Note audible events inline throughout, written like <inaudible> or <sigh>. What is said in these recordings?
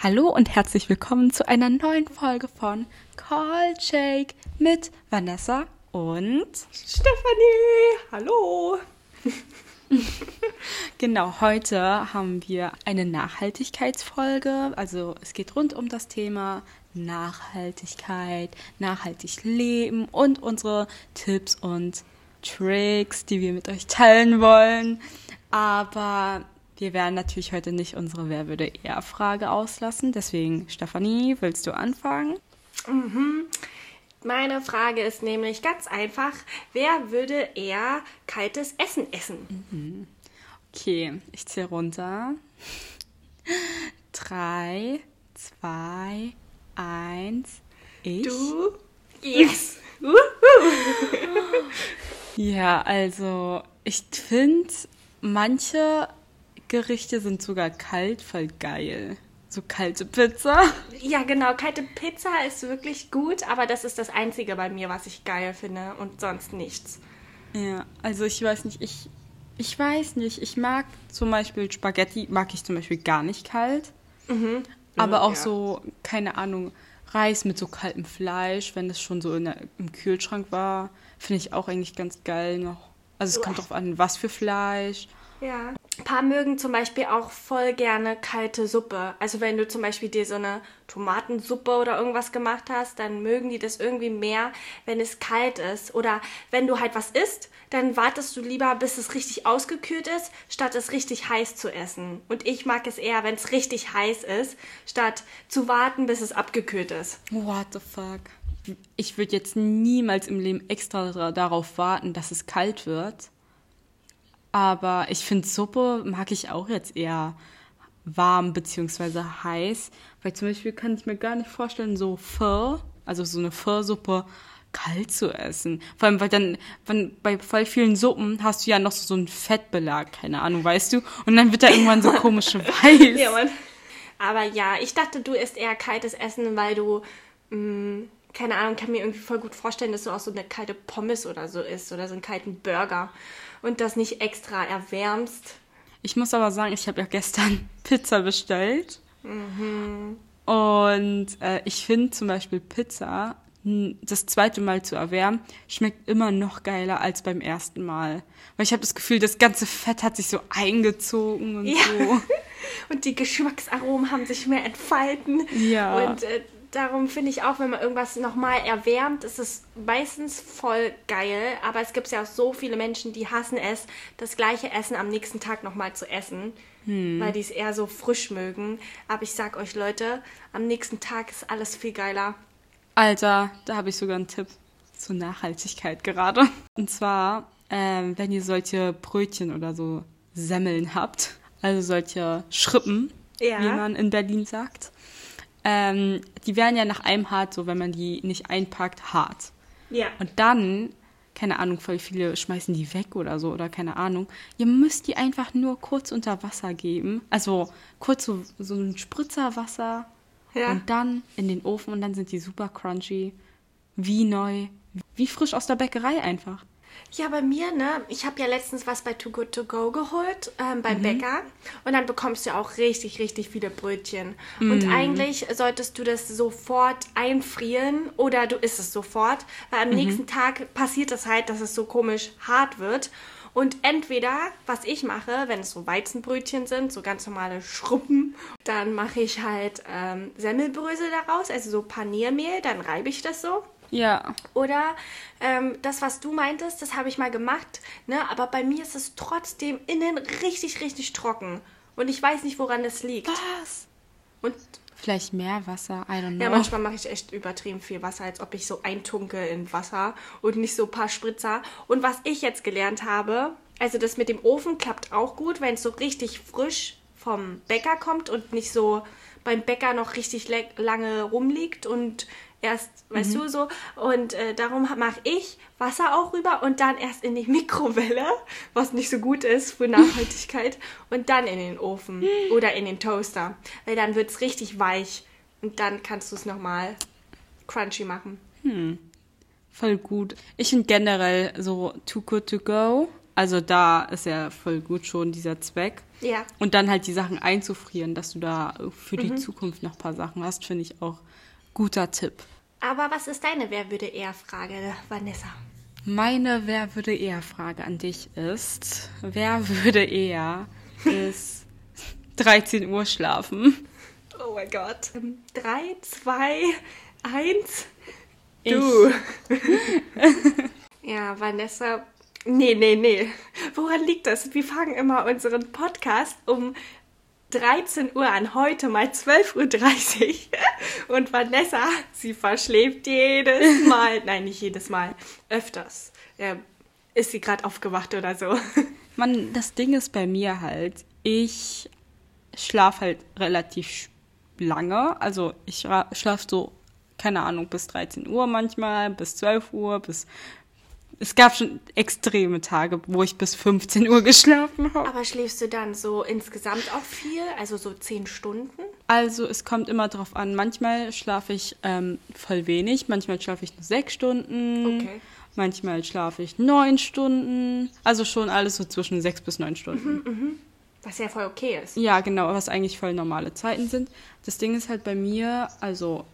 Hallo und herzlich willkommen zu einer neuen Folge von Call Shake mit Vanessa und Stefanie. Hallo. <laughs> genau, heute haben wir eine Nachhaltigkeitsfolge. Also es geht rund um das Thema Nachhaltigkeit, nachhaltig leben und unsere Tipps und Tricks, die wir mit euch teilen wollen. Aber wir werden natürlich heute nicht unsere Wer würde eher Frage auslassen. Deswegen, Stefanie, willst du anfangen? Mhm. Meine Frage ist nämlich ganz einfach: Wer würde eher kaltes Essen essen? Mhm. Okay, ich zähle runter. <laughs> Drei, zwei, eins. Ich. Du? Yes! <laughs> ja, also ich finde, manche Gerichte sind sogar kalt voll geil. So kalte Pizza. Ja, genau. Kalte Pizza ist wirklich gut, aber das ist das Einzige bei mir, was ich geil finde und sonst nichts. Ja, also ich weiß nicht, ich, ich weiß nicht. Ich mag zum Beispiel Spaghetti, mag ich zum Beispiel gar nicht kalt. Mhm. Aber auch ja. so, keine Ahnung, Reis mit so kaltem Fleisch, wenn das schon so der, im Kühlschrank war, finde ich auch eigentlich ganz geil noch. Also es kommt drauf an, was für Fleisch. Ja. Paar mögen zum Beispiel auch voll gerne kalte Suppe. Also wenn du zum Beispiel dir so eine Tomatensuppe oder irgendwas gemacht hast, dann mögen die das irgendwie mehr, wenn es kalt ist. Oder wenn du halt was isst, dann wartest du lieber, bis es richtig ausgekühlt ist, statt es richtig heiß zu essen. Und ich mag es eher, wenn es richtig heiß ist, statt zu warten, bis es abgekühlt ist. What the fuck? Ich würde jetzt niemals im Leben extra darauf warten, dass es kalt wird aber ich finde Suppe mag ich auch jetzt eher warm bzw. heiß. Weil zum Beispiel kann ich mir gar nicht vorstellen, so Pho, also so eine Pho-Suppe, kalt zu essen. Vor allem, weil dann, wenn, bei voll vielen Suppen hast du ja noch so einen Fettbelag, keine Ahnung, weißt du? Und dann wird da irgendwann so komische <laughs> Weiß. ja, Mann. Aber ja, ich dachte, du isst eher kaltes Essen, weil du, mh, mm, keine Ahnung, kann mir irgendwie voll gut vorstellen, dass du auch so eine kalte Pommes oder so isst oder so einen kalten Burger und das nicht extra erwärmst. Ich muss aber sagen, ich habe ja gestern <laughs> Pizza bestellt. Mhm. Und äh, ich finde zum Beispiel Pizza das zweite Mal zu erwärmen, schmeckt immer noch geiler als beim ersten Mal. Weil ich habe das Gefühl, das ganze Fett hat sich so eingezogen und ja. so. <laughs> und die Geschmacksaromen haben sich mehr entfalten. Ja. Und äh, darum finde ich auch, wenn man irgendwas nochmal erwärmt, ist es meistens voll geil. Aber es gibt ja auch so viele Menschen, die hassen es, das gleiche Essen am nächsten Tag nochmal zu essen, hm. weil die es eher so frisch mögen. Aber ich sag euch, Leute, am nächsten Tag ist alles viel geiler. Alter, da habe ich sogar einen Tipp zur Nachhaltigkeit gerade. Und zwar, ähm, wenn ihr solche Brötchen oder so Semmeln habt, also solche Schrippen, ja. wie man in Berlin sagt ähm, die werden ja nach einem hart, so wenn man die nicht einpackt, hart. Ja. Und dann, keine Ahnung, voll viele schmeißen die weg oder so, oder keine Ahnung. Ihr müsst die einfach nur kurz unter Wasser geben. Also kurz so, so ein Spritzer Wasser ja. und dann in den Ofen und dann sind die super crunchy. Wie neu. Wie frisch aus der Bäckerei einfach. Ja, bei mir, ne? Ich habe ja letztens was bei Too Good To Go geholt, ähm, beim mhm. Bäcker. Und dann bekommst du auch richtig, richtig viele Brötchen. Mhm. Und eigentlich solltest du das sofort einfrieren oder du isst es sofort, weil am mhm. nächsten Tag passiert es halt, dass es so komisch hart wird. Und entweder, was ich mache, wenn es so Weizenbrötchen sind, so ganz normale Schruppen, dann mache ich halt ähm, Semmelbrösel daraus, also so Paniermehl, dann reibe ich das so ja. Oder ähm, das, was du meintest, das habe ich mal gemacht, ne? aber bei mir ist es trotzdem innen richtig, richtig trocken. Und ich weiß nicht, woran es liegt. Was? Und Vielleicht mehr Wasser, I don't know. Ja, manchmal mache ich echt übertrieben viel Wasser, als ob ich so eintunke in Wasser und nicht so ein paar Spritzer. Und was ich jetzt gelernt habe, also das mit dem Ofen klappt auch gut, wenn es so richtig frisch vom Bäcker kommt und nicht so beim Bäcker noch richtig lange rumliegt und erst, weißt mhm. du, so. Und äh, darum mache ich Wasser auch rüber und dann erst in die <laughs> Mikrowelle, was nicht so gut ist für Nachhaltigkeit, <laughs> und dann in den Ofen oder in den Toaster. Weil dann wird es richtig weich und dann kannst du es nochmal crunchy machen. Hm. Voll gut. Ich finde generell so Too Good To Go Also da ist ja voll gut schon dieser Zweck. Ja. Und dann halt die Sachen einzufrieren, dass du da für die Zukunft noch ein paar Sachen hast, finde ich auch guter Tipp. Aber was ist deine Wer würde eher Frage, Vanessa? Meine Wer würde eher Frage an dich ist, wer würde eher bis <laughs> 13 Uhr schlafen? Oh mein Gott. Ähm, Drei, zwei, eins. Du. <laughs> ja, Vanessa. Nee, nee, nee. Woran liegt das? Wir fangen immer unseren Podcast um 13 Uhr an, heute mal 12.30 Uhr. <laughs> Und Vanessa, sie verschläft jedes <laughs> Mal. Nein, nicht jedes Mal. Öfters. Ja, ist sie gerade aufgewacht oder so? <laughs> Man, das Ding ist bei mir halt, ich schlafe halt relativ lange. Also ich schlafe so, keine Ahnung, bis 13 Uhr manchmal, bis 12 Uhr, bis. Es gab schon extreme Tage, wo ich bis 15 Uhr geschlafen habe. Aber schläfst du dann so insgesamt auch viel? Also so 10 Stunden? Also es kommt immer drauf an. Manchmal schlafe ich ähm, voll wenig, manchmal schlafe ich nur sechs Stunden. Okay. Manchmal schlafe ich neun Stunden. Also schon alles so zwischen sechs bis neun Stunden. Was ja voll okay ist. Ja, genau, was eigentlich voll normale Zeiten sind. Das Ding ist halt bei mir, also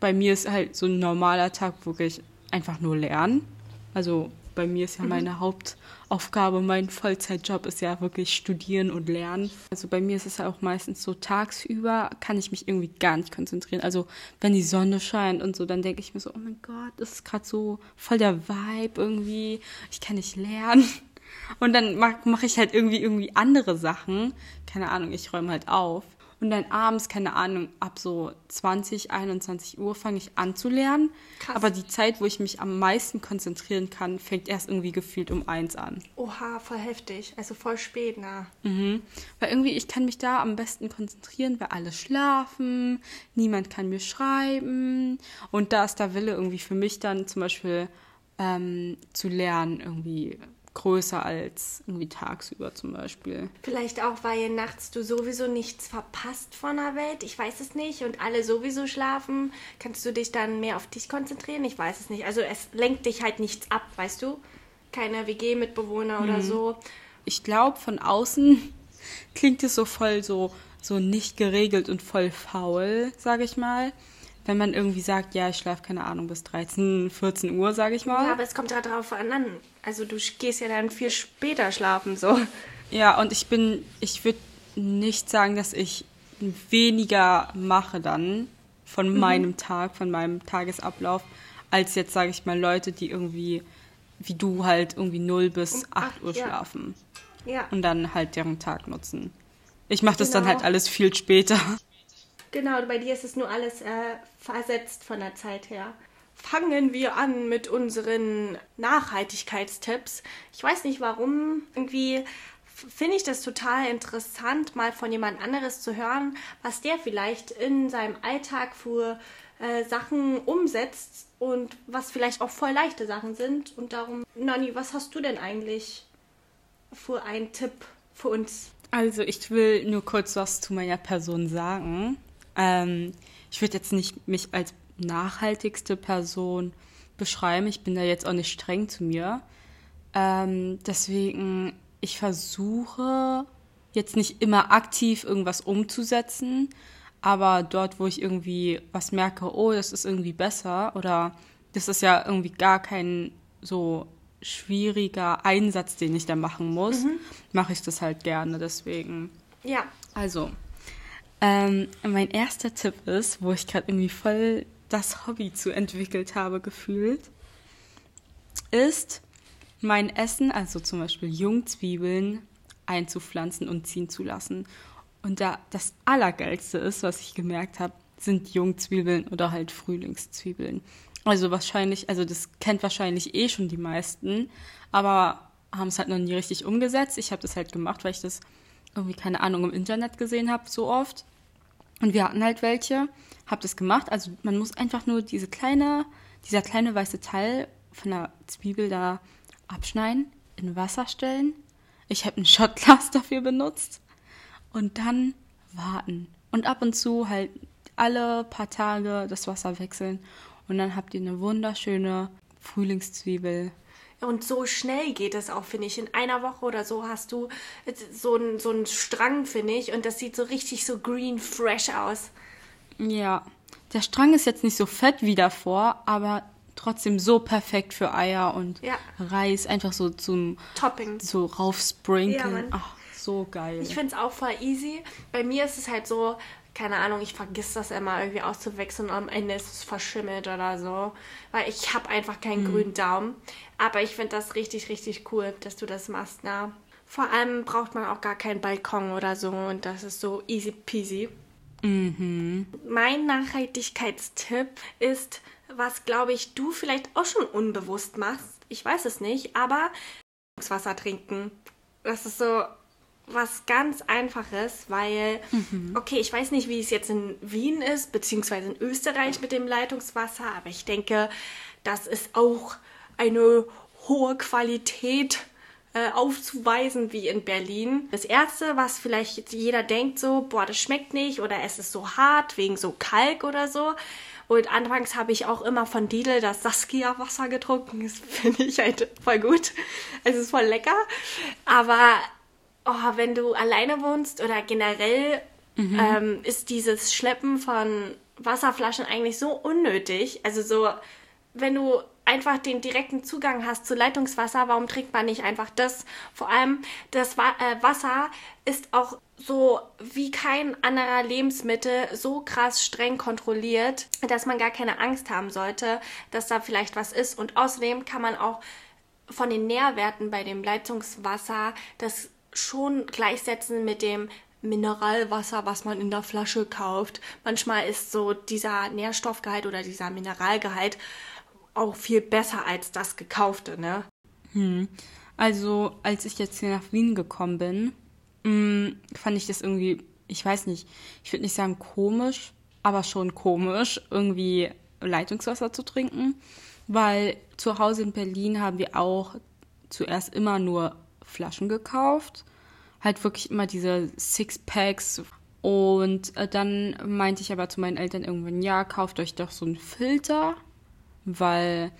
bei mir ist halt so ein normaler Tag wirklich einfach nur lernen. Also bei mir ist ja meine Hauptaufgabe, mein Vollzeitjob ist ja wirklich studieren und lernen. Also bei mir ist es ja auch meistens so tagsüber kann ich mich irgendwie gar nicht konzentrieren. Also wenn die Sonne scheint und so, dann denke ich mir so, oh mein Gott, das ist gerade so voll der Vibe irgendwie. Ich kann nicht lernen. Und dann mache mach ich halt irgendwie irgendwie andere Sachen. Keine Ahnung, ich räume halt auf. Und dann abends, keine Ahnung, ab so 20, 21 Uhr fange ich an zu lernen. Krass. Aber die Zeit, wo ich mich am meisten konzentrieren kann, fängt erst irgendwie gefühlt um eins an. Oha, voll heftig. Also voll spät, na. Mhm. Weil irgendwie, ich kann mich da am besten konzentrieren, weil alle schlafen, niemand kann mir schreiben. Und da ist der Wille irgendwie für mich dann zum Beispiel ähm, zu lernen irgendwie größer als irgendwie tagsüber zum Beispiel. Vielleicht auch, weil nachts du sowieso nichts verpasst von der Welt. Ich weiß es nicht. Und alle sowieso schlafen. Kannst du dich dann mehr auf dich konzentrieren? Ich weiß es nicht. Also es lenkt dich halt nichts ab, weißt du? Keine WG-Mitbewohner oder so. Ich glaube, von außen <laughs> klingt es so voll so, so nicht geregelt und voll faul, sage ich mal. Wenn man irgendwie sagt, ja, ich schlafe keine Ahnung bis 13, 14 Uhr, sage ich mal. Ja, aber es kommt ja drauf an. Also du gehst ja dann viel später schlafen, so. Ja, und ich bin, ich würde nicht sagen, dass ich weniger mache dann von meinem Tag, von meinem Tagesablauf, als jetzt, sage ich mal, Leute, die irgendwie, wie du halt irgendwie 0 bis Um 8 acht, Uhr ja. schlafen Ja, und dann halt deren Tag nutzen. Ich mache das dann Genau. halt alles viel später. Genau. Bei dir ist es nur alles äh, versetzt von der Zeit her. Fangen wir an mit unseren Nachhaltigkeitstipps. Ich weiß nicht warum. Irgendwie finde ich das total interessant, mal von jemand anderes zu hören, was der vielleicht in seinem Alltag für äh, Sachen umsetzt und was vielleicht auch voll leichte Sachen sind. Und darum, Nani, was hast du denn eigentlich für einen Tipp für uns? Also ich will nur kurz was zu meiner Person sagen. Ähm, ich würde jetzt nicht mich als nachhaltigste Person beschreiben. Ich bin da jetzt auch nicht streng zu mir. Ähm, deswegen, ich versuche jetzt nicht immer aktiv irgendwas umzusetzen, aber dort, wo ich irgendwie was merke, oh, das ist irgendwie besser oder das ist ja irgendwie gar kein so schwieriger Einsatz, den ich da machen muss, mache ich das halt gerne. Deswegen, Ja, also, ähm, mein erster Tipp ist, wo ich gerade irgendwie voll das Hobby zu entwickelt habe, gefühlt, ist mein Essen, also zum Beispiel Jungzwiebeln, einzupflanzen und ziehen zu lassen. Und da das Allergeilste ist, was ich gemerkt habe, sind Jungzwiebeln oder halt Frühlingszwiebeln. Also wahrscheinlich, also das kennt wahrscheinlich eh schon die meisten, aber haben es halt noch nie richtig umgesetzt. Ich habe das halt gemacht, weil ich das irgendwie, keine Ahnung, im Internet gesehen habe, so oft. Und wir hatten halt welche, hab das gemacht. Also man muss einfach nur diese kleine, dieser kleine weiße Teil von der Zwiebel da abschneiden, in Wasser stellen. Ich habe ein <laughs> Shotglas dafür benutzt und dann warten. Und ab und zu halt alle paar Tage das Wasser wechseln. Und dann habt ihr eine wunderschöne Frühlingszwiebel. Und so schnell geht es auch, finde ich. In einer Woche oder so hast du so einen so einen Strang, finde ich. Und das sieht so richtig so green fresh aus. Ja. Der Strang ist jetzt nicht so fett wie davor, aber trotzdem so perfekt für Eier und Ja. Reis. Einfach so zum Topping. so raufsprinkeln. Ja. Ach, so geil. Ich finde es auch voll easy. Bei mir ist es halt so, keine Ahnung, ich vergiss das immer irgendwie auszuwechseln und am Ende ist es verschimmelt oder so. Weil ich habe einfach keinen grünen Daumen. Aber ich finde das richtig, richtig cool, dass du das machst, na. Vor allem braucht man auch gar keinen Balkon oder so und das ist so easy peasy. Mein Nachhaltigkeitstipp ist, was glaube ich du vielleicht auch schon unbewusst machst. Ich weiß es nicht, aber Wasser trinken. Das ist so was ganz Einfaches, weil, okay, ich weiß nicht, wie es jetzt in Wien ist, beziehungsweise in Österreich mit dem Leitungswasser, aber ich denke, das ist auch eine hohe Qualität äh, aufzuweisen wie in Berlin. Das erste, was vielleicht jeder denkt, so, boah, das schmeckt nicht oder es ist so hart wegen so Kalk oder so. Und anfangs habe ich auch immer von Lidl das Saskia-Wasser getrunken. Das <laughs> finde ich halt voll gut. Es ist voll lecker. Aber oh, wenn du alleine wohnst oder generell ähm, ist dieses Schleppen von Wasserflaschen eigentlich so unnötig. Also so, wenn du einfach den direkten Zugang hast zu Leitungswasser, warum trinkt man nicht einfach das? Vor allem das Wa äh, Wasser ist auch so wie kein anderer Lebensmittel so krass streng kontrolliert, dass man gar keine Angst haben sollte, dass da vielleicht was ist. Und außerdem kann man auch von den Nährwerten bei dem Leitungswasser das schon gleichsetzen mit dem Mineralwasser, was man in der Flasche kauft. Manchmal ist so dieser Nährstoffgehalt oder dieser Mineralgehalt auch viel besser als das gekaufte, ne? Also, als ich jetzt hier nach Wien gekommen bin, mh, fand ich das irgendwie, ich weiß nicht, ich würde nicht sagen komisch, aber schon komisch, irgendwie Leitungswasser zu trinken, weil zu Hause in Berlin haben wir auch zuerst immer nur Flaschen gekauft, halt wirklich immer diese Sixpacks. Und äh, dann meinte ich aber zu meinen Eltern irgendwann, ja, kauft euch doch so einen Filter, weil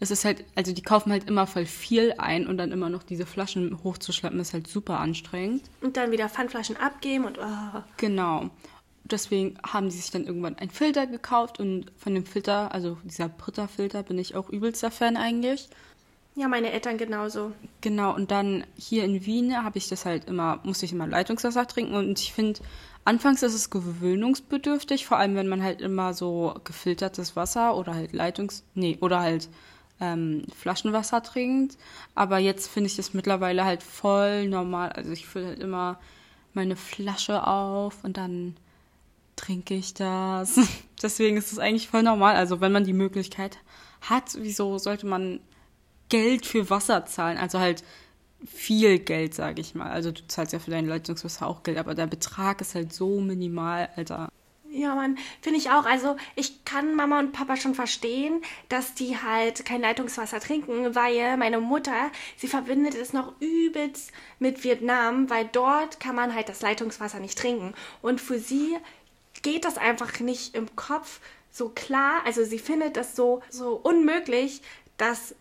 es ist halt, also die kaufen halt immer voll viel ein und dann immer noch diese Flaschen hochzuschleppen, ist halt super anstrengend. Und dann wieder Pfandflaschen abgeben und oh. Genau. Deswegen haben die sich dann irgendwann einen Filter gekauft und von dem Filter, also dieser Britta-Filter, bin ich auch übelster Fan eigentlich. Ja, meine Eltern genauso. Genau, und dann hier in Wien habe ich das halt immer, musste ich immer Leitungswasser trinken und ich finde, anfangs ist es gewöhnungsbedürftig, vor allem wenn man halt immer so gefiltertes Wasser oder halt Leitungs-, nee, oder halt ähm, Flaschenwasser trinkt. Aber jetzt finde ich das mittlerweile halt voll normal. Also ich fülle halt immer meine Flasche auf und dann trinke ich das. <laughs> Deswegen ist es eigentlich voll normal. Also wenn man die Möglichkeit hat, wieso sollte man Geld für Wasser zahlen? Also halt viel Geld, sage ich mal. Also du zahlst ja für dein Leitungswasser auch Geld, aber der Betrag ist halt so minimal, Alter. Ja, Mann, finde ich auch. Also ich kann Mama und Papa schon verstehen, dass die halt kein Leitungswasser trinken, weil meine Mutter, sie verbindet es noch übelst mit Vietnam, weil dort kann man halt das Leitungswasser nicht trinken. Und für sie geht das einfach nicht im Kopf so klar. Also sie findet das so, so unmöglich, dass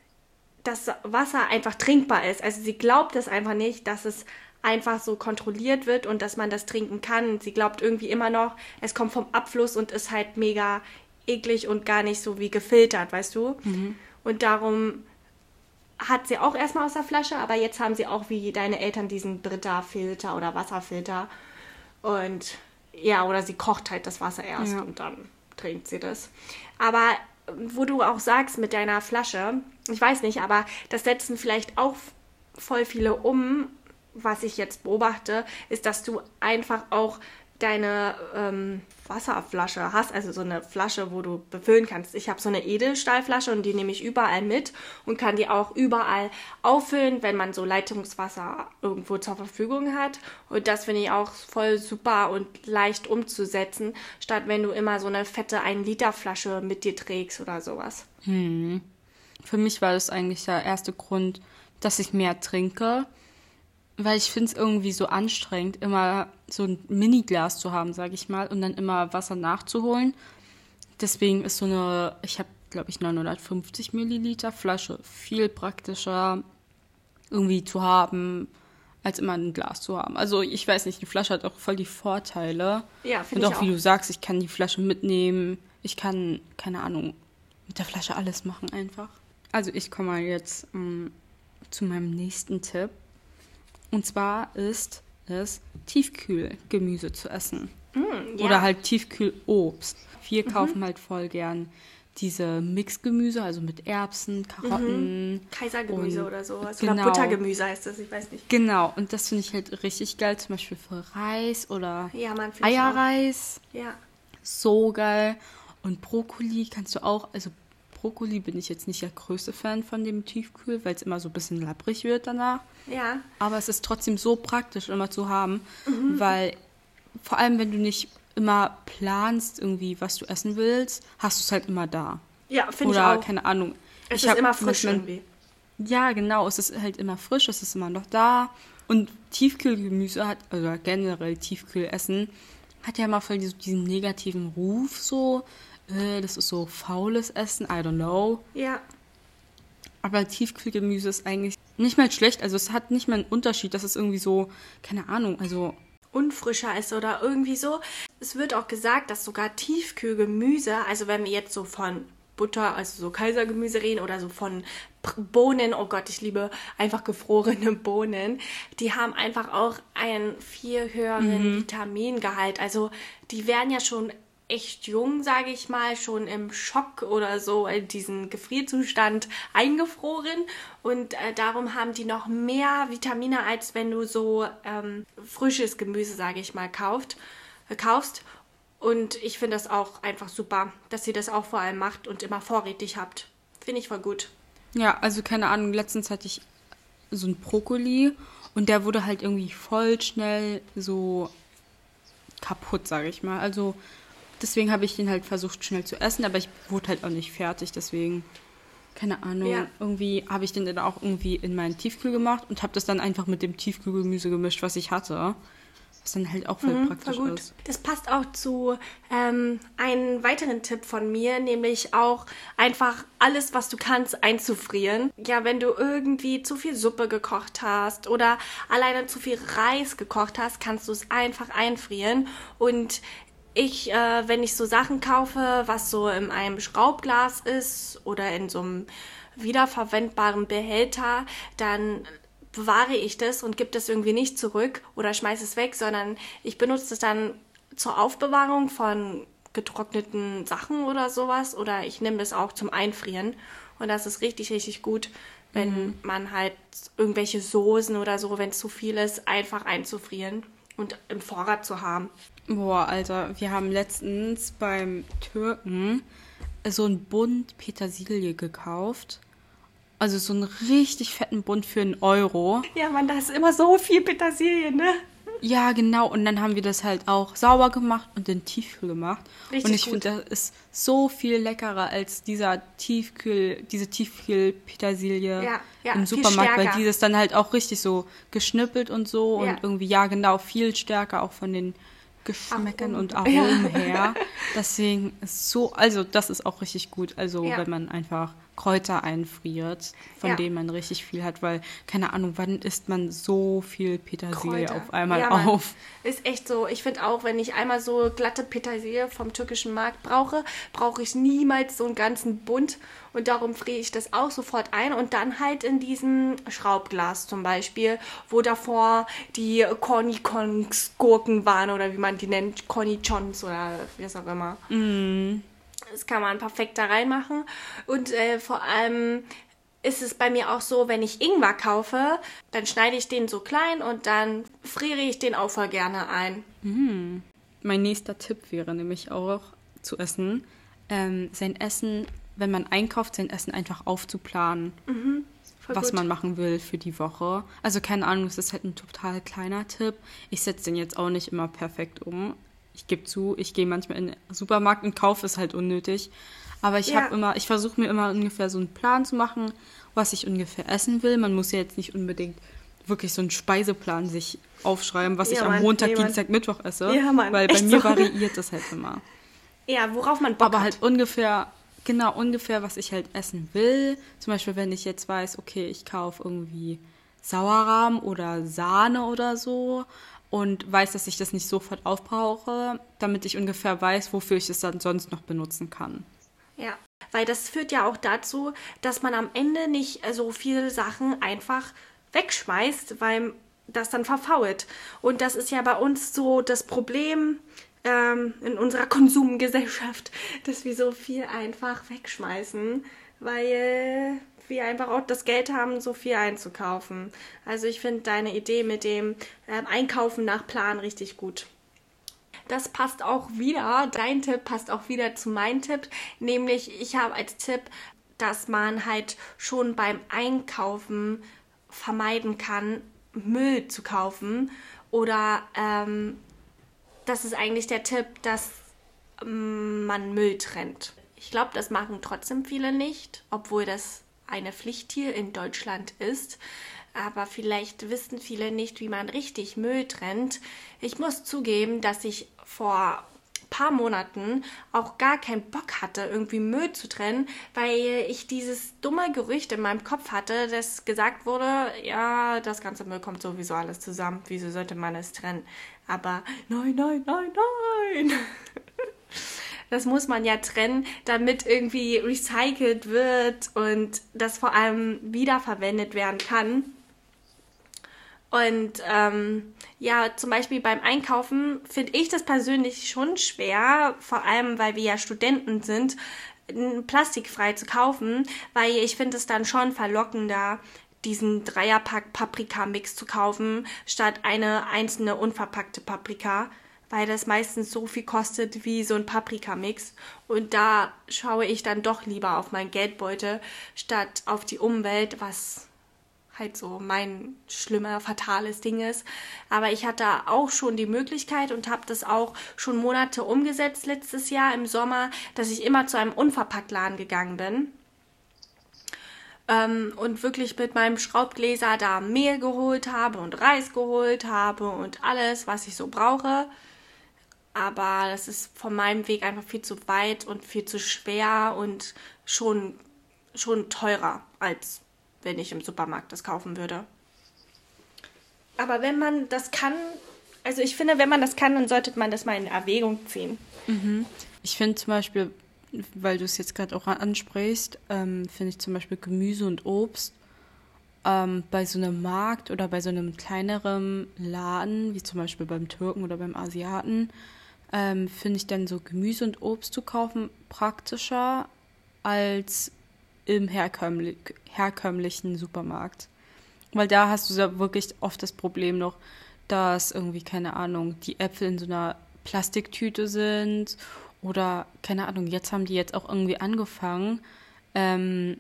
das Wasser einfach trinkbar ist. Also sie glaubt es einfach nicht, dass es einfach so kontrolliert wird und dass man das trinken kann. Sie glaubt irgendwie immer noch, es kommt vom Abfluss und ist halt mega eklig und gar nicht so wie gefiltert, weißt du? Und darum hat sie auch erstmal aus der Flasche, aber jetzt haben sie auch wie deine Eltern diesen Britta-Filter oder Wasserfilter. Und ja, oder sie kocht halt das Wasser erst Ja. und dann trinkt sie das. Aber wo du auch sagst mit deiner Flasche, ich weiß nicht, aber das setzen vielleicht auch voll viele um. Was ich jetzt beobachte, ist, dass du einfach auch deine ähm, Wasserflasche hast, also so eine Flasche, wo du befüllen kannst. Ich habe so eine Edelstahlflasche und die nehme ich überall mit und kann die auch überall auffüllen, wenn man so Leitungswasser irgendwo zur Verfügung hat. Und das finde ich auch voll super und leicht umzusetzen, statt wenn du immer so eine fette 1-Liter-Flasche mit dir trägst oder sowas. Für mich war das eigentlich der erste Grund, dass ich mehr trinke, weil ich finde es irgendwie so anstrengend, immer so ein Miniglas zu haben, sage ich mal, und dann immer Wasser nachzuholen. Deswegen ist so eine, ich habe glaube ich, 950 Milliliter Flasche. Viel praktischer irgendwie zu haben, als immer ein Glas zu haben. Also ich weiß nicht, die Flasche hat auch voll die Vorteile. Ja, Und finde ich auch, auch. wie du sagst, ich kann die Flasche mitnehmen. Ich kann, keine Ahnung, mit der Flasche alles machen einfach. Also ich komme mal jetzt ähm, zu meinem nächsten Tipp. Und zwar ist es Tiefkühlgemüse zu essen. ja. Oder halt Tiefkühlobst. Wir kaufen halt voll gern diese Mixgemüse, also mit Erbsen, Karotten. Kaisergemüse und- oder sowas. Genau. Oder Buttergemüse heißt das, ich weiß nicht. Genau, und das finde ich halt richtig geil, zum Beispiel für Reis oder Ja, man finde ich auch. Eierreis. Ja. So geil. Und Brokkoli kannst du auch, also Brokkoli bin ich jetzt nicht der größte Fan von dem Tiefkühl, weil es immer so ein bisschen labbrig wird danach. Ja. Aber es ist trotzdem so praktisch immer zu haben, Mhm. weil vor allem, wenn du nicht immer planst, irgendwie, was du essen willst, hast du es halt immer da. Ja, finde ich Oder, auch. keine Ahnung. es ich ist immer frisch Beispiel- irgendwie. Ja, genau. Es ist halt immer frisch, es ist immer noch da. Und Tiefkühlgemüse hat, oder generell Tiefkühlessen, hat ja immer voll diesen negativen Ruf so. Äh, das ist so faules Essen, I don't know. Ja. Aber Tiefkühlgemüse ist eigentlich nicht mal schlecht. Also es hat nicht mal einen Unterschied. Das ist irgendwie so, keine Ahnung, also unfrischer ist oder irgendwie so. Es wird auch gesagt, dass sogar Tiefkühlgemüse, also wenn wir jetzt so von Butter, also so Kaisergemüse reden oder so von Bohnen, oh Gott, ich liebe einfach gefrorene Bohnen, die haben einfach auch einen viel höheren Vitamingehalt. Also die werden ja schon echt jung, sage ich mal, schon im Schock oder so in diesen Gefrierzustand eingefroren und äh, darum haben die noch mehr Vitamine, als wenn du so ähm, frisches Gemüse, sage ich mal, kauft, äh, kaufst. Und ich finde das auch einfach super, dass ihr das auch vor allem macht und immer vorrätig habt. Finde ich voll gut. Ja, also keine Ahnung, letztens hatte ich so einen Brokkoli und der wurde halt irgendwie voll schnell so kaputt, sage ich mal. Also deswegen habe ich den halt versucht schnell zu essen, aber ich wurde halt auch nicht fertig, deswegen keine Ahnung. Ja. Irgendwie habe ich den dann auch irgendwie in meinen Tiefkühl gemacht und habe das dann einfach mit dem Tiefkühlgemüse gemischt, was ich hatte. Was dann halt auch voll Voll praktisch gut. ist. Das passt auch zu ähm, einem weiteren Tipp von mir, nämlich auch einfach alles, was du kannst, einzufrieren. Ja, wenn du irgendwie zu viel Suppe gekocht hast oder alleine zu viel Reis gekocht hast, kannst du es einfach einfrieren. Und ich, äh, wenn ich so Sachen kaufe, was so in einem Schraubglas ist oder in so einem wiederverwendbaren Behälter, dann bewahre ich das und gebe das irgendwie nicht zurück oder schmeiße es weg, sondern ich benutze es dann zur Aufbewahrung von getrockneten Sachen oder sowas oder ich nehme das auch zum Einfrieren. Und das ist richtig, richtig gut, wenn man halt irgendwelche Soßen oder so, wenn es zu viel ist, einfach einzufrieren und im Vorrat zu haben. Boah, Alter, wir haben letztens beim Türken so einen Bund Petersilie gekauft. Also so einen richtig fetten Bund für einen Euro. Ja, man, da ist immer so viel Petersilie, ne? Ja, genau. Und dann haben wir das halt auch sauber gemacht und in Tiefkühl gemacht. Richtig und ich finde, das ist so viel leckerer als dieser Tiefkühl, diese Tiefkühl-Petersilie Ja, ja, im Supermarkt, weil die das dann halt auch richtig so geschnippelt und so Ja. und irgendwie, ja, genau, viel stärker auch von den Geschmäckern Aromen. und Aromen her. <laughs> Deswegen ist so, also das ist auch richtig gut. Also wenn man einfach Kräuter einfriert, von Ja. denen man richtig viel hat, weil, keine Ahnung, wann isst man so viel Petersilie Kräuter. auf einmal Ja, auf? Ist echt so. Ich finde auch, wenn ich einmal so glatte Petersilie vom türkischen Markt brauche, brauche ich niemals so einen ganzen Bund. Und darum friere ich das auch sofort ein und dann halt in diesem Schraubglas zum Beispiel, wo davor die Cornichons Gurken waren oder wie man die nennt, Cornichons oder wie es auch immer. Das kann man perfekt da reinmachen. Und äh, vor allem ist es bei mir auch so, wenn ich Ingwer kaufe, dann schneide ich den so klein und dann friere ich den auch voll gerne ein. Mein nächster Tipp wäre nämlich auch zu essen, ähm, sein Essen, wenn man einkauft, sein Essen einfach aufzuplanen, Voll was man machen will für die Woche. Also keine Ahnung, es ist halt ein total kleiner Tipp. Ich setze den jetzt auch nicht immer perfekt um. Ich gebe zu, ich gehe manchmal in den Supermarkt und kaufe es halt unnötig. Aber ich Ja. habe immer, ich versuche mir immer ungefähr so einen Plan zu machen, was ich ungefähr essen will. Man muss ja jetzt nicht unbedingt wirklich so einen Speiseplan sich aufschreiben, was Ja, ich am Mann, Montag, nee, Mann. Dienstag, Mittwoch esse. Ja, Mann, weil bei mir so. variiert das halt immer. <laughs> Ja, worauf man Bock Aber hat. halt ungefähr, genau ungefähr, was ich halt essen will. Zum Beispiel, wenn ich jetzt weiß, okay, ich kaufe irgendwie Sauerrahm oder Sahne oder so und weiß, dass ich das nicht sofort aufbrauche, damit ich ungefähr weiß, wofür ich es dann sonst noch benutzen kann. Ja, weil das führt ja auch dazu, dass man am Ende nicht so viele Sachen einfach wegschmeißt, weil das dann verfault. Und das ist ja bei uns so das Problem ähm, in unserer <laughs> Konsumgesellschaft, dass wir so viel einfach wegschmeißen, weil wir einfach auch das Geld haben, so viel einzukaufen. Also ich finde deine Idee mit dem ähm, Einkaufen nach Plan richtig gut. Das passt auch wieder, dein Tipp passt auch wieder zu meinem Tipp, nämlich ich habe als Tipp, dass man halt schon beim Einkaufen vermeiden kann, Müll zu kaufen oder ähm, das ist eigentlich der Tipp, dass ähm, man Müll trennt. Ich glaube, das machen trotzdem viele nicht, obwohl das eine Pflicht hier in Deutschland ist. Aber vielleicht wissen viele nicht, wie man richtig Müll trennt. Ich muss zugeben, dass ich vor paar Monaten auch gar keinen Bock hatte, irgendwie Müll zu trennen, weil ich dieses dumme Gerücht in meinem Kopf hatte, dass gesagt wurde, ja, das ganze Müll kommt sowieso alles zusammen, wieso sollte man es trennen? Aber nein, nein, nein, nein. <laughs> Das muss man ja trennen, damit irgendwie recycelt wird und das vor allem wiederverwendet werden kann. Und ähm, ja, zum Beispiel beim Einkaufen finde ich das persönlich schon schwer, vor allem weil wir ja Studenten sind, plastikfrei zu kaufen, weil ich finde es dann schon verlockender, diesen Dreierpack Paprika-Mix zu kaufen, statt eine einzelne unverpackte Paprika, weil das meistens so viel kostet wie so ein Paprika-Mix. Und da schaue ich dann doch lieber auf mein Geldbeutel, statt auf die Umwelt, was halt so mein schlimmer, fatales Ding ist. Aber ich hatte auch schon die Möglichkeit und habe das auch schon Monate umgesetzt letztes Jahr im Sommer, dass ich immer zu einem Unverpacktladen gegangen bin. Ähm, und wirklich mit meinem Schraubgläser da Mehl geholt habe und Reis geholt habe und alles, was ich so brauche. Aber das ist von meinem Weg einfach viel zu weit und viel zu schwer und schon, schon teurer als wenn ich im Supermarkt das kaufen würde. Aber wenn man das kann, also ich finde, wenn man das kann, dann sollte man das mal in Erwägung ziehen. Mhm. Ich finde zum Beispiel, weil du es jetzt gerade auch ansprichst, ähm, finde ich zum Beispiel Gemüse und Obst ähm, bei so einem Markt oder bei so einem kleineren Laden, wie zum Beispiel beim Türken oder beim Asiaten, ähm, finde ich dann so Gemüse und Obst zu kaufen praktischer als im herkömmlich, herkömmlichen Supermarkt. Weil da hast du ja wirklich oft das Problem noch, dass irgendwie, keine Ahnung, die Äpfel in so einer Plastiktüte sind oder, keine Ahnung, jetzt haben die jetzt auch irgendwie angefangen, ähm,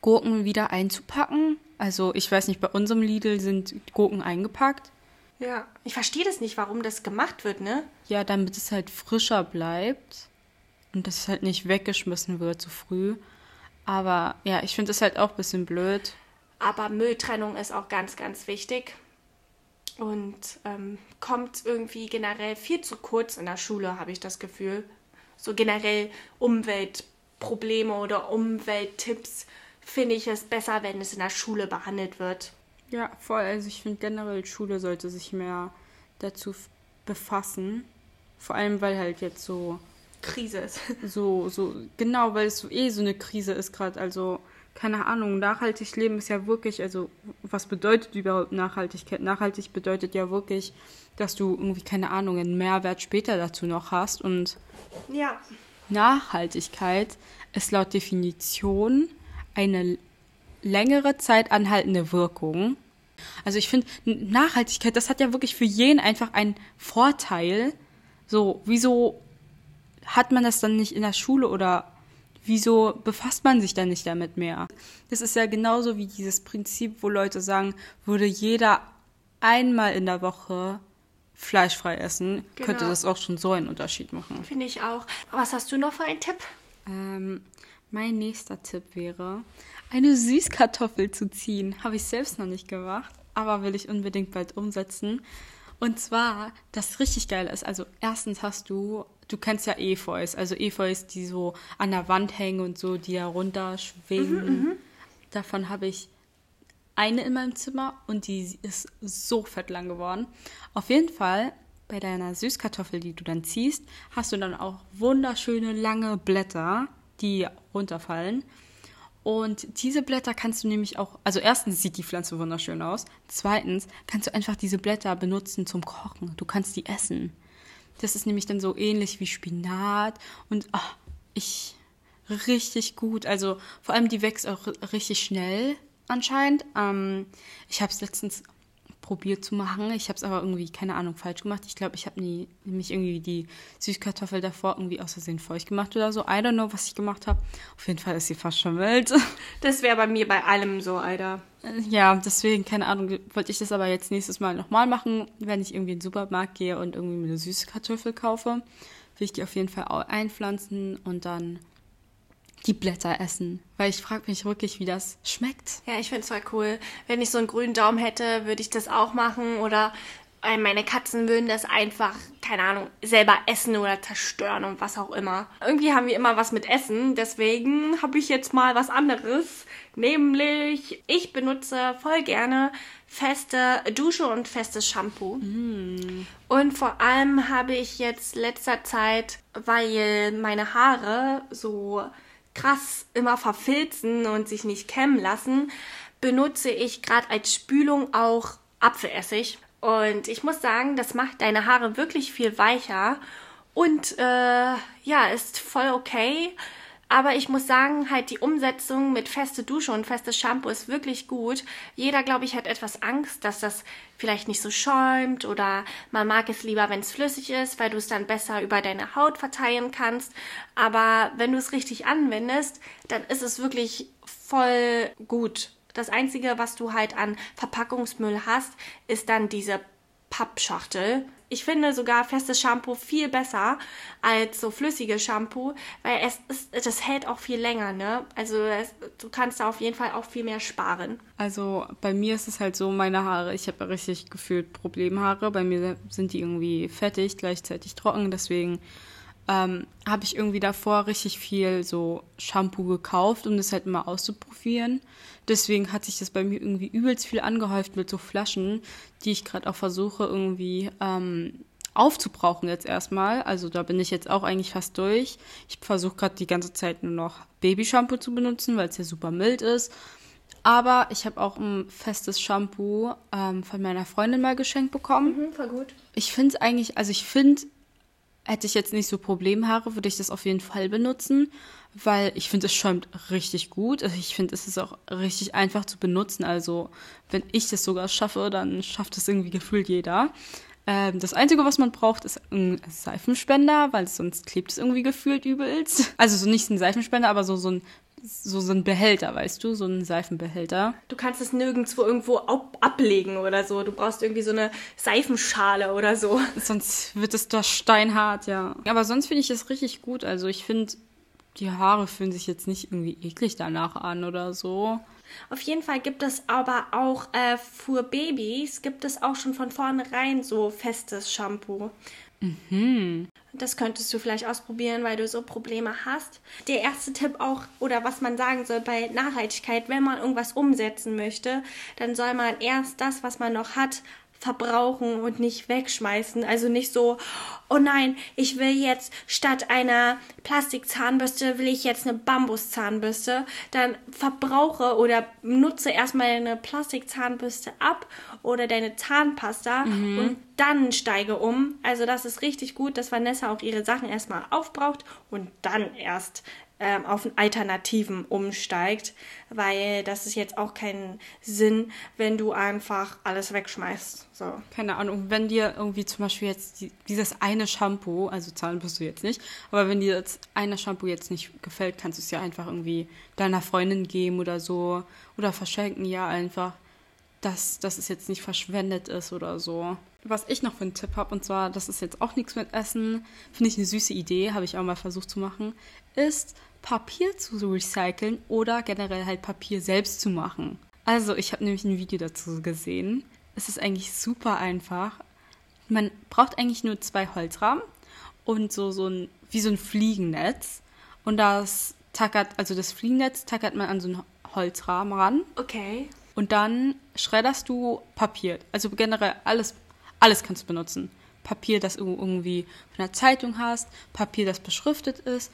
Gurken wieder einzupacken. Also ich weiß nicht, bei unserem Lidl sind Gurken eingepackt. Ja, ich verstehe das nicht, warum das gemacht wird, ne? Ja, damit es halt frischer bleibt und dass es halt nicht weggeschmissen wird zu früh. Aber ja, ich finde es halt auch ein bisschen blöd. Aber Mülltrennung ist auch ganz, ganz wichtig und ähm, kommt irgendwie generell viel zu kurz in der Schule, habe ich das Gefühl. So generell Umweltprobleme oder Umwelttipps finde ich es besser, wenn es in der Schule behandelt wird. Ja, voll. Also ich finde generell, Schule sollte sich mehr dazu befassen. Vor allem, weil halt jetzt so Krise ist. <laughs> So, so, genau, weil es so eh so eine Krise ist gerade. Also, keine Ahnung, nachhaltig leben ist ja wirklich, also, was bedeutet überhaupt Nachhaltigkeit? Nachhaltig bedeutet ja wirklich, dass du irgendwie, keine Ahnung, einen Mehrwert später dazu noch hast. Und ja. Nachhaltigkeit ist laut Definition eine längere Zeit anhaltende Wirkung. Also ich finde, Nachhaltigkeit, das hat ja wirklich für jeden einfach einen Vorteil. So, wieso hat man das dann nicht in der Schule oder wieso befasst man sich dann nicht damit mehr? Das ist ja genauso wie dieses Prinzip, wo Leute sagen, würde jeder einmal in der Woche fleischfrei essen, genau. könnte das auch schon so einen Unterschied machen. Finde ich auch. Was hast du noch für einen Tipp? Ähm, mein nächster Tipp wäre, eine Süßkartoffel zu ziehen. Habe ich selbst noch nicht gemacht, aber will ich unbedingt bald umsetzen. Und zwar, das richtig geil ist, also erstens hast du du kennst ja Efeus, also Efeus, die so an der Wand hängen und so, die da runterschwingen. Mhm, Davon habe ich eine in meinem Zimmer und die ist so fett lang geworden. Auf jeden Fall bei deiner Süßkartoffel, die du dann ziehst, hast du dann auch wunderschöne lange Blätter, die runterfallen. Und diese Blätter kannst du nämlich auch, also erstens sieht die Pflanze wunderschön aus, zweitens kannst du einfach diese Blätter benutzen zum Kochen. Du kannst die essen. Das ist nämlich dann so ähnlich wie Spinat und ach, ich richtig gut. Also vor allem die wächst auch richtig schnell anscheinend. Ähm, ich habe es letztens probiert zu machen. Ich habe es aber irgendwie, keine Ahnung, falsch gemacht. Ich glaube, ich habe nie nämlich irgendwie die Süßkartoffel davor irgendwie aus Versehen feucht gemacht oder so. I don't know, was ich gemacht habe. Auf jeden Fall ist sie fast schon wild. <laughs> Das wäre bei mir bei allem so, Alter. Äh, ja, deswegen, keine Ahnung, wollte ich das aber jetzt nächstes Mal nochmal machen, wenn ich irgendwie in den Supermarkt gehe und irgendwie eine Süßkartoffel kaufe. Will ich die auf jeden Fall einpflanzen und dann die Blätter essen. Weil ich frage mich wirklich, wie das schmeckt. Ja, ich finde es voll cool. Wenn ich so einen grünen Daumen hätte, würde ich das auch machen. Oder äh, meine Katzen würden das einfach, keine Ahnung, selber essen oder zerstören und was auch immer. Irgendwie haben wir immer was mit Essen, deswegen habe ich jetzt mal was anderes. Nämlich, ich benutze voll gerne feste Dusche und festes Shampoo. Mm. Und vor allem habe ich jetzt letzter Zeit, weil meine Haare so krass immer verfilzen und sich nicht kämmen lassen, benutze ich gerade als Spülung auch Apfelessig. Und ich muss sagen, das macht deine Haare wirklich viel weicher und äh, ja, ist voll okay. Aber ich muss sagen, halt die Umsetzung mit feste Dusche und festes Shampoo ist wirklich gut. Jeder, glaube ich, hat etwas Angst, dass das vielleicht nicht so schäumt oder man mag es lieber, wenn es flüssig ist, weil du es dann besser über deine Haut verteilen kannst. Aber wenn du es richtig anwendest, dann ist es wirklich voll gut. Das Einzige, was du halt an Verpackungsmüll hast, ist dann diese Pappschachtel ich finde sogar festes Shampoo viel besser als so flüssiges Shampoo, weil es ist, das hält auch viel länger, ne? Also es, du kannst da auf jeden Fall auch viel mehr sparen. Also bei mir ist es halt so, meine Haare, ich habe richtig gefühlt Problemhaare. Bei mir sind die irgendwie fettig, gleichzeitig trocken, deswegen ähm, habe ich irgendwie davor richtig viel so Shampoo gekauft, um das halt immer auszuprobieren. Deswegen hat sich das bei mir irgendwie übelst viel angehäuft mit so Flaschen, die ich gerade auch versuche irgendwie ähm, aufzubrauchen jetzt erstmal. Also da bin ich jetzt auch eigentlich fast durch. Ich versuche gerade die ganze Zeit nur noch Babyshampoo zu benutzen, weil es ja super mild ist. Aber ich habe auch ein festes Shampoo ähm, von meiner Freundin mal geschenkt bekommen. Mhm, voll gut. Ich finde es eigentlich, also ich finde, hätte ich jetzt nicht so Problemhaare, würde ich das auf jeden Fall benutzen, weil ich finde, es schäumt richtig gut. Also ich finde, es ist auch richtig einfach zu benutzen. Also wenn ich das sogar schaffe, dann schafft es irgendwie gefühlt jeder. Ähm, das Einzige, was man braucht, ist ein Seifenspender, weil sonst klebt es irgendwie gefühlt übelst. Also so nicht ein Seifenspender, aber so, so ein so, so ein Behälter, weißt du, so ein Seifenbehälter. Du kannst es nirgendwo irgendwo ablegen oder so. Du brauchst irgendwie so eine Seifenschale oder so. <laughs> Sonst wird es da steinhart, ja. Aber sonst finde ich es richtig gut. Also ich finde, die Haare fühlen sich jetzt nicht irgendwie eklig danach an oder so. Auf jeden Fall gibt es aber auch äh, für Babys gibt es auch schon von vornherein so festes Shampoo. Mhm. Das könntest du vielleicht ausprobieren, weil du so Probleme hast. Der erste Tipp auch, oder was man sagen soll bei Nachhaltigkeit, wenn man irgendwas umsetzen möchte, dann soll man erst das, was man noch hat, verbrauchen und nicht wegschmeißen. Also nicht so, oh nein, ich will jetzt statt einer Plastikzahnbürste will ich jetzt eine Bambuszahnbürste. Dann verbrauche oder nutze erstmal eine Plastikzahnbürste ab oder deine Zahnpasta mhm. und dann steige um. Also das ist richtig gut, dass Vanessa auch ihre Sachen erstmal aufbraucht und dann erst ähm, auf Alternativen umsteigt, weil das ist jetzt auch keinen Sinn, wenn du einfach alles wegschmeißt. So. Keine Ahnung, wenn dir irgendwie zum Beispiel jetzt die, dieses eine Shampoo, also zahlen bist du jetzt nicht, aber wenn dir das eine Shampoo jetzt nicht gefällt, kannst du es ja einfach irgendwie deiner Freundin geben oder so oder verschenken, ja einfach, dass, dass es jetzt nicht verschwendet ist oder so. Was ich noch für einen Tipp habe, und zwar, das ist jetzt auch nichts mit Essen, finde ich eine süße Idee, habe ich auch mal versucht zu machen, ist Papier zu recyceln oder generell halt Papier selbst zu machen. Also, ich habe nämlich ein Video dazu gesehen. Es ist eigentlich super einfach. Man braucht eigentlich nur zwei Holzrahmen und so, so ein, wie so ein Fliegennetz. Und das tackert, also das Fliegennetz tackert man an so einen Holzrahmen ran. Okay. Und dann schredderst du Papier. Also generell alles, alles kannst du benutzen. Papier, das du irgendwie von der Zeitung hast, Papier, das beschriftet ist.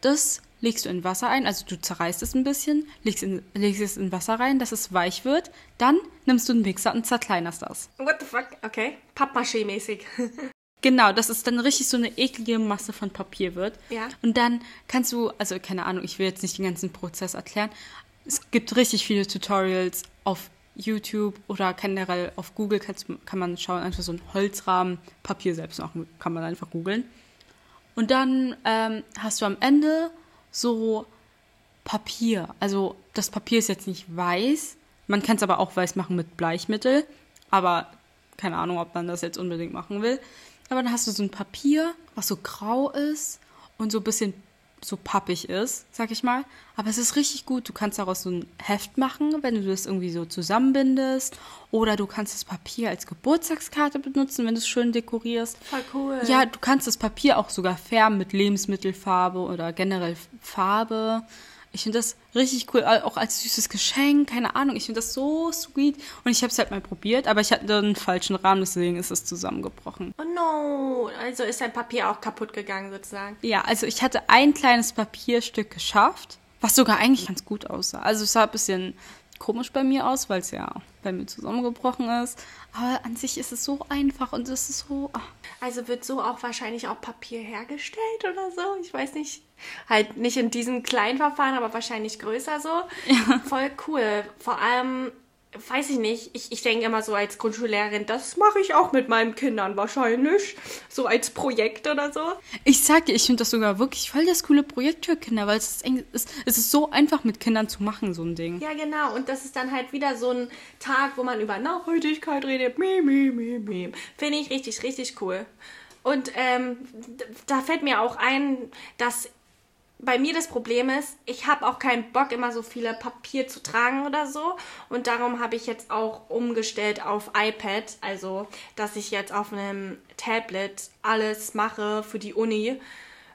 Das legst du in Wasser ein, also du zerreißt es ein bisschen, legst, in, legst es in Wasser rein, dass es weich wird. Dann nimmst du einen Mixer und zerkleinerst das. What the fuck? Okay. Pappmaché-mäßig. <laughs> Genau, dass es dann richtig so eine eklige Masse von Papier wird. Ja. Und dann kannst du, also keine Ahnung, ich will jetzt nicht den ganzen Prozess erklären. Es gibt richtig viele Tutorials auf YouTube oder generell auf Google kann man schauen, einfach so einen Holzrahmen, Papier selbst machen, kann man einfach googeln. Und dann ähm, hast du am Ende so Papier. Also das Papier ist jetzt nicht weiß. Man kann es aber auch weiß machen mit Bleichmittel. Aber keine Ahnung, ob man das jetzt unbedingt machen will. Aber dann hast du so ein Papier, was so grau ist und so ein bisschen so pappig ist, sag ich mal. Aber es ist richtig gut. Du kannst daraus so ein Heft machen, wenn du das irgendwie so zusammenbindest. Oder du kannst das Papier als Geburtstagskarte benutzen, wenn du es schön dekorierst. Voll cool. Ja, du kannst das Papier auch sogar färben mit Lebensmittelfarbe oder generell Farbe. Ich finde das richtig cool, auch als süßes Geschenk, keine Ahnung. Ich finde das so sweet und ich habe es halt mal probiert, aber ich hatte einen falschen Rahmen, deswegen ist es zusammengebrochen. Oh no, also ist dein Papier auch kaputt gegangen sozusagen. Ja, also ich hatte ein kleines Papierstück geschafft, was sogar eigentlich ganz gut aussah. Also es sah ein bisschen komisch bei mir aus, weil es ja bei mir zusammengebrochen ist. Aber an sich ist es so einfach und es ist so. Ach. Also wird so auch wahrscheinlich auch Papier hergestellt oder so? Ich weiß nicht. Halt nicht in diesem kleinen Verfahren, aber wahrscheinlich größer so. <laughs> Ja. Voll cool. Vor allem weiß ich nicht, ich, ich denke immer so als Grundschullehrerin, das mache ich auch mit meinen Kindern wahrscheinlich. So als Projekt oder so. Ich sag dir, ich finde das sogar wirklich voll das coole Projekt für Kinder, weil es ist, es ist so einfach mit Kindern zu machen, so ein Ding. Ja, genau. Und das ist dann halt wieder so ein Tag, wo man über Nachhaltigkeit redet. Mie, mie, mie, mie. Finde ich richtig, richtig cool. Und ähm, da fällt mir auch ein, dass bei mir das Problem ist, ich habe auch keinen Bock, immer so viele Papier zu tragen oder so. Und darum habe ich jetzt auch umgestellt auf iPad. Also, dass ich jetzt auf einem Tablet alles mache für die Uni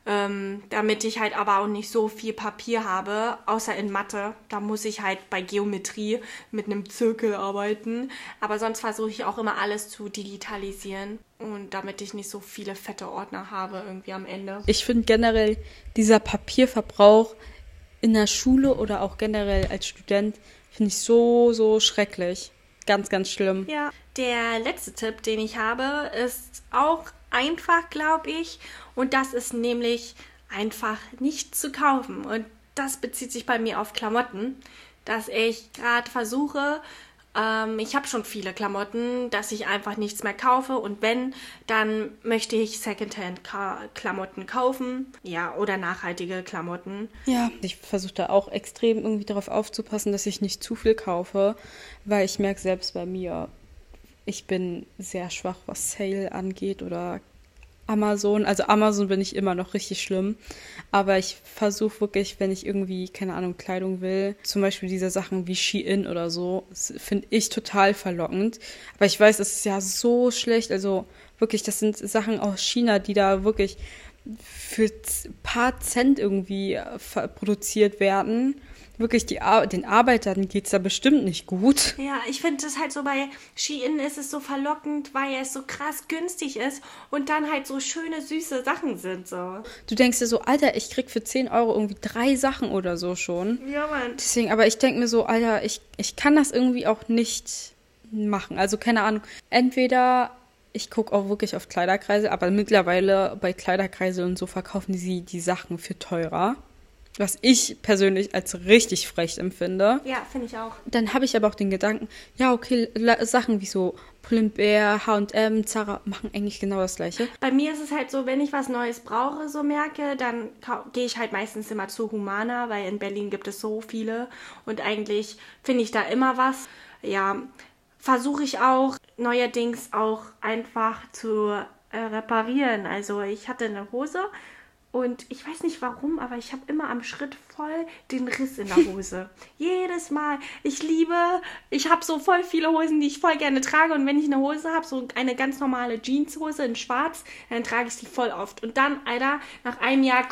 ähm, damit ich halt aber auch nicht so viel Papier habe, außer in Mathe. Da muss ich halt bei Geometrie mit einem Zirkel arbeiten. Aber sonst versuche ich auch immer alles zu digitalisieren und damit ich nicht so viele fette Ordner habe irgendwie am Ende. Ich finde generell dieser Papierverbrauch in der Schule oder auch generell als Student finde ich so, so schrecklich. Ganz, ganz schlimm. Ja, der letzte Tipp, den ich habe, ist auch einfach, glaube ich. Und das ist nämlich einfach nicht zu kaufen. Und das bezieht sich bei mir auf Klamotten, dass ich gerade versuche, ähm, ich habe schon viele Klamotten, dass ich einfach nichts mehr kaufe. Und wenn, dann möchte ich Secondhand-Klamotten kaufen. Ja, oder nachhaltige Klamotten. Ja, ich versuche da auch extrem irgendwie darauf aufzupassen, dass ich nicht zu viel kaufe, weil ich merke selbst bei mir, ich bin sehr schwach, was Sale angeht oder Amazon. Also Amazon bin ich immer noch richtig schlimm. Aber ich versuche wirklich, wenn ich irgendwie, keine Ahnung, Kleidung will, zum Beispiel diese Sachen wie Shein oder so, finde ich total verlockend. Aber ich weiß, es ist ja so schlecht. Also wirklich, das sind Sachen aus China, die da wirklich für ein paar Cent irgendwie äh, produziert werden wirklich die Ar den Arbeitern geht es da bestimmt nicht gut. Ja, ich finde das halt so bei Shein ist es so verlockend, weil es so krass günstig ist und dann halt so schöne, süße Sachen sind so. Du denkst dir so, Alter, ich krieg für 10 Euro irgendwie drei Sachen oder so schon. Ja, Mann. Deswegen, aber ich denke mir so, Alter, ich, ich kann das irgendwie auch nicht machen. Also keine Ahnung. Entweder ich gucke auch wirklich auf Kleiderkreise, aber mittlerweile bei Kleiderkreise und so verkaufen sie die Sachen für teurer was ich persönlich als richtig frech empfinde. Ja, finde ich auch. Dann habe ich aber auch den Gedanken, ja, okay, Sachen wie so Pull&Bear, H&M, Zara machen eigentlich genau das Gleiche. Bei mir ist es halt so, wenn ich was Neues brauche, so merke, dann gehe ich halt meistens immer zu Humana, weil in Berlin gibt es so viele und eigentlich finde ich da immer was. Ja, versuche ich auch neuerdings auch einfach zu äh, reparieren. Also ich hatte eine Hose Und ich weiß nicht warum, aber ich habe immer am Schritt voll den Riss in der <laughs> Hose. Jedes Mal. Ich liebe, ich habe so voll viele Hosen, die ich voll gerne trage. Und wenn ich eine Hose habe, so eine ganz normale Jeanshose in schwarz, dann trage ich sie voll oft. Und dann, Alter, nach einem Jahr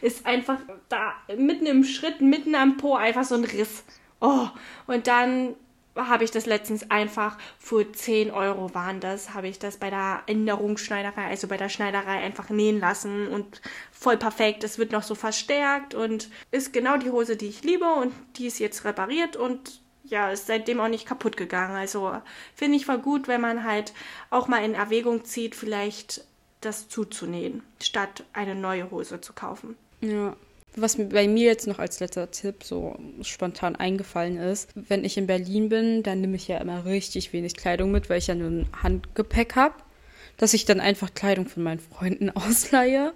ist einfach da mitten im Schritt, mitten am Po einfach so ein Riss. Oh, und dann habe ich das letztens einfach für 10 Euro waren das, habe ich das bei der Änderungsschneiderei, also bei der Schneiderei einfach nähen lassen und voll perfekt. Es wird noch so verstärkt und ist genau die Hose, die ich liebe und die ist jetzt repariert und ja, ist seitdem auch nicht kaputt gegangen. Also finde ich voll gut, wenn man halt auch mal in Erwägung zieht, vielleicht das zuzunähen, statt eine neue Hose zu kaufen. Ja, was bei mir jetzt noch als letzter Tipp so spontan eingefallen ist, wenn ich in Berlin bin, dann nehme ich ja immer richtig wenig Kleidung mit, weil ich ja nur ein Handgepäck habe, dass ich dann einfach Kleidung von meinen Freunden <laughs> ausleihe.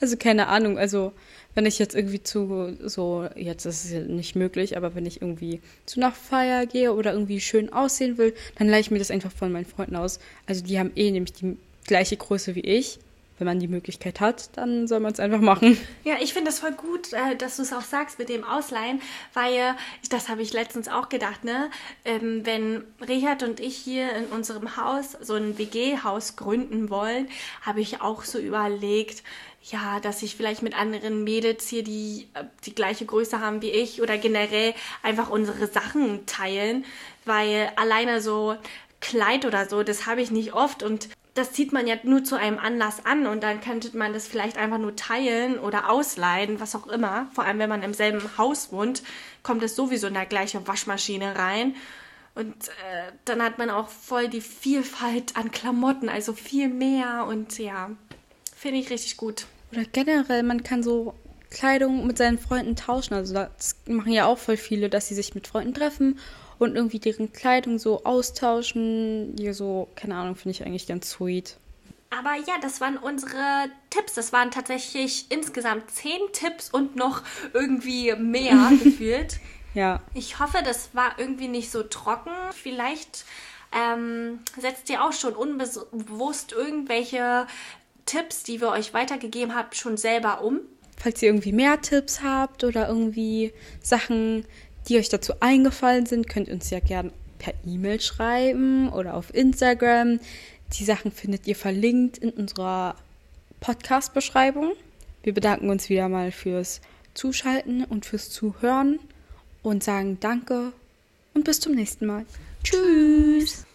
Also keine Ahnung, also wenn ich jetzt irgendwie zu so, jetzt ist es ja nicht möglich, aber wenn ich irgendwie zu einer Feier gehe oder irgendwie schön aussehen will, dann leihe ich mir das einfach von meinen Freunden aus. Also die haben eh nämlich die gleiche Größe wie ich wenn man die Möglichkeit hat, dann soll man es einfach machen. Ja, ich finde das voll gut, äh, dass du es auch sagst mit dem Ausleihen, weil das habe ich letztens auch gedacht, ne? Ähm, wenn Richard und ich hier in unserem Haus so ein WG-Haus gründen wollen, habe ich auch so überlegt, ja, dass ich vielleicht mit anderen Mädels hier, die äh, die gleiche Größe haben wie ich oder generell einfach unsere Sachen teilen, weil alleine so Kleid oder so, das habe ich nicht oft und das zieht man ja nur zu einem Anlass an und dann könnte man das vielleicht einfach nur teilen oder ausleihen, was auch immer. Vor allem, wenn man im selben Haus wohnt, kommt es sowieso in der gleichen Waschmaschine rein. Und äh, dann hat man auch voll die Vielfalt an Klamotten, also viel mehr und ja, finde ich richtig gut. Oder generell, man kann so Kleidung mit seinen Freunden tauschen. Also das machen ja auch voll viele, dass sie sich mit Freunden treffen und irgendwie deren Kleidung so austauschen. Hier so, keine Ahnung, finde ich eigentlich ganz sweet. Aber ja, das waren unsere Tipps. Das waren tatsächlich insgesamt zehn Tipps und noch irgendwie mehr <laughs> gefühlt. Ja. Ich hoffe, das war irgendwie nicht so trocken. Vielleicht ähm, setzt ihr auch schon unbewusst irgendwelche Tipps, die wir euch weitergegeben haben, schon selber um. Falls ihr irgendwie mehr Tipps habt oder irgendwie Sachen, die euch dazu eingefallen sind, könnt ihr uns ja gerne per E-Mail schreiben oder auf Instagram. Die Sachen findet ihr verlinkt in unserer Podcast-Beschreibung. Wir bedanken uns wieder mal fürs Zuschalten und fürs Zuhören und sagen Danke und bis zum nächsten Mal. Tschüss.